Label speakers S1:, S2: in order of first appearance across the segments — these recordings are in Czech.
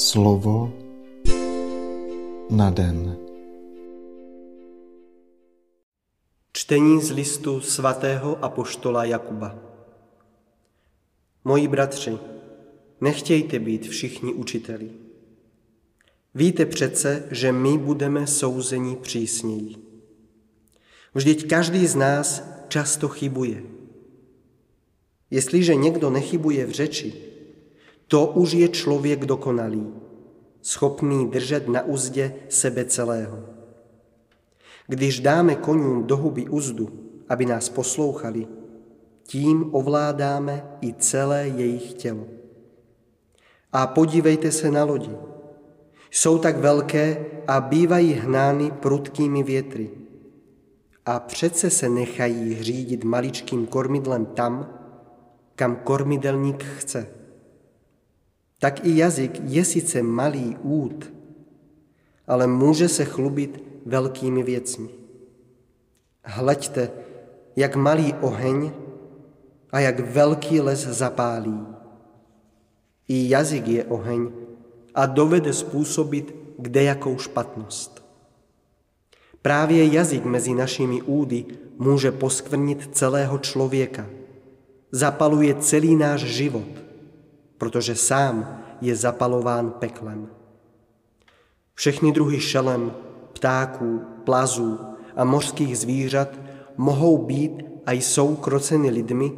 S1: Slovo na den.
S2: Čtení z listu svatého apoštola Jakuba. Moji bratři, nechtějte být všichni učiteli. Víte přece, že my budeme souzení přísněji. Vždyť každý z nás často chybuje. Jestliže někdo nechybuje v řeči, to už je člověk dokonalý, schopný držet na úzdě sebe celého. Když dáme konům do huby úzdu, aby nás poslouchali, tím ovládáme i celé jejich tělo. A podívejte se na lodi. Jsou tak velké a bývají hnány prudkými větry. A přece se nechají řídit maličkým kormidlem tam, kam kormidelník chce tak i jazyk je sice malý út, ale může se chlubit velkými věcmi. Hleďte, jak malý oheň a jak velký les zapálí. I jazyk je oheň a dovede způsobit kdejakou špatnost. Právě jazyk mezi našimi údy může poskvrnit celého člověka. Zapaluje celý náš život – protože sám je zapalován peklem. Všechny druhy šelem, ptáků, plazů a mořských zvířat mohou být a jsou kroceny lidmi,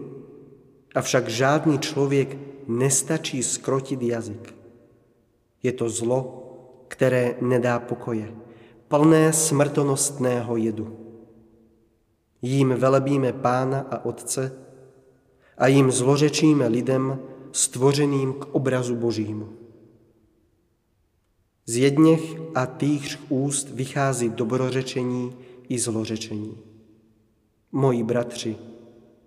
S2: avšak žádný člověk nestačí skrotit jazyk. Je to zlo, které nedá pokoje, plné smrtonostného jedu. Jím velebíme Pána a Otce a jím zlořečíme lidem, stvořeným k obrazu Božímu. Z jedněch a týchž úst vychází dobrořečení i zlořečení. Moji bratři,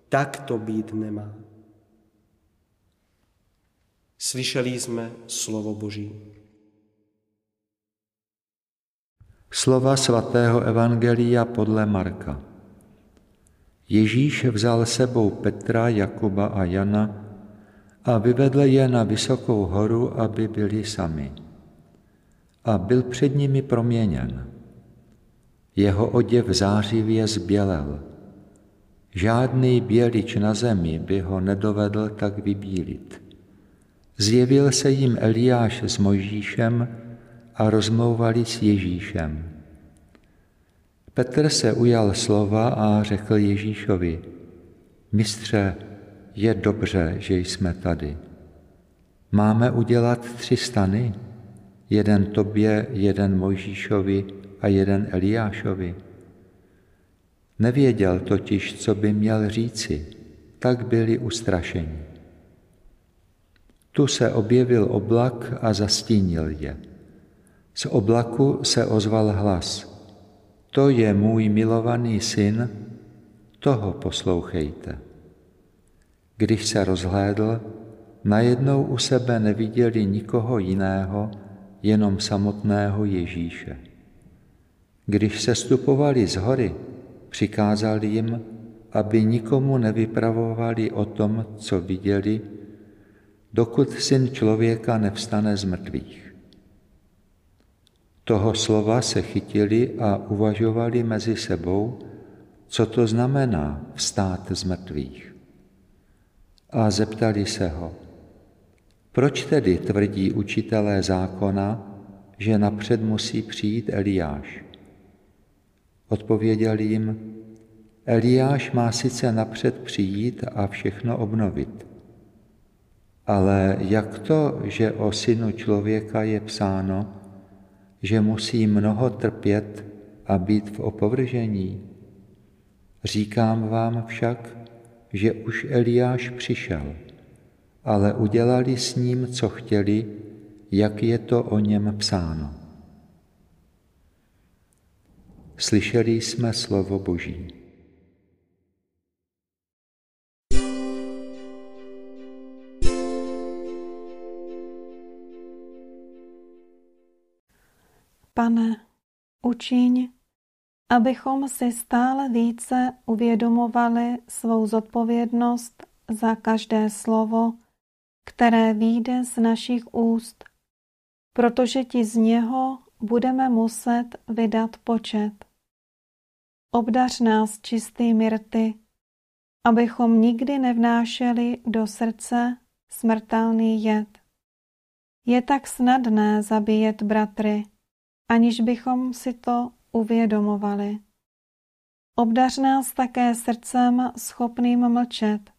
S2: tak to být nemá. Slyšeli jsme slovo Boží.
S3: Slova svatého Evangelia podle Marka. Ježíš vzal sebou Petra, Jakuba a Jana a vyvedl je na vysokou horu, aby byli sami. A byl před nimi proměněn. Jeho oděv zářivě zbělel. Žádný bělič na zemi by ho nedovedl tak vybílit. Zjevil se jim Eliáš s Mojžíšem a rozmlouvali s Ježíšem. Petr se ujal slova a řekl Ježíšovi, mistře, je dobře, že jsme tady. Máme udělat tři stany, jeden tobě, jeden Mojžíšovi a jeden Eliášovi. Nevěděl totiž, co by měl říci, tak byli ustrašeni. Tu se objevil oblak a zastínil je. Z oblaku se ozval hlas. To je můj milovaný syn, toho poslouchejte. Když se rozhlédl, najednou u sebe neviděli nikoho jiného, jenom samotného Ježíše. Když se stupovali z hory, přikázal jim, aby nikomu nevypravovali o tom, co viděli, dokud syn člověka nevstane z mrtvých. Toho slova se chytili a uvažovali mezi sebou, co to znamená vstát z mrtvých a zeptali se ho, proč tedy tvrdí učitelé zákona, že napřed musí přijít Eliáš? Odpověděl jim, Eliáš má sice napřed přijít a všechno obnovit. Ale jak to, že o synu člověka je psáno, že musí mnoho trpět a být v opovržení? Říkám vám však, že už Eliáš přišel, ale udělali s ním, co chtěli, jak je to o něm psáno. Slyšeli jsme slovo Boží.
S4: Pane, učiň, abychom si stále více uvědomovali svou zodpovědnost za každé slovo, které výjde z našich úst, protože ti z něho budeme muset vydat počet. Obdař nás čistými rty, abychom nikdy nevnášeli do srdce smrtelný jed. Je tak snadné zabíjet bratry, aniž bychom si to uvědomovali. Obdař nás také srdcem schopným mlčet,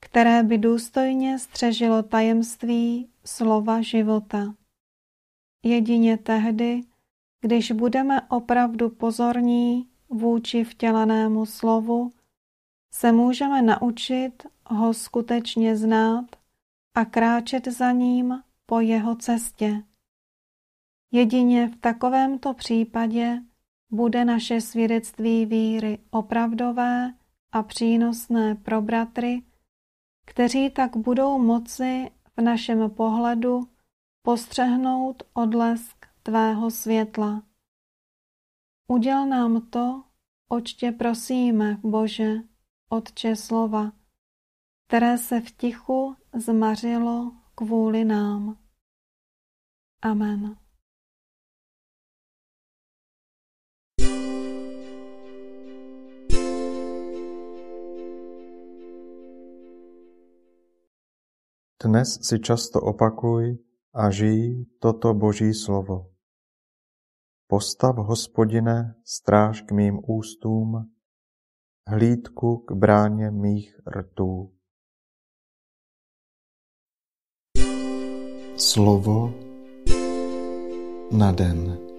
S4: které by důstojně střežilo tajemství slova života. Jedině tehdy, když budeme opravdu pozorní vůči vtělenému slovu, se můžeme naučit ho skutečně znát a kráčet za ním po jeho cestě. Jedině v takovémto případě bude naše svědectví víry opravdové a přínosné pro bratry, kteří tak budou moci v našem pohledu postřehnout odlesk tvého světla. Uděl nám to, oč tě prosíme, Bože, Otče slova, které se v tichu zmařilo kvůli nám. Amen.
S1: Dnes si často opakuj a žij toto Boží slovo. Postav, hospodine, stráž k mým ústům, hlídku k bráně mých rtů.
S2: Slovo na den.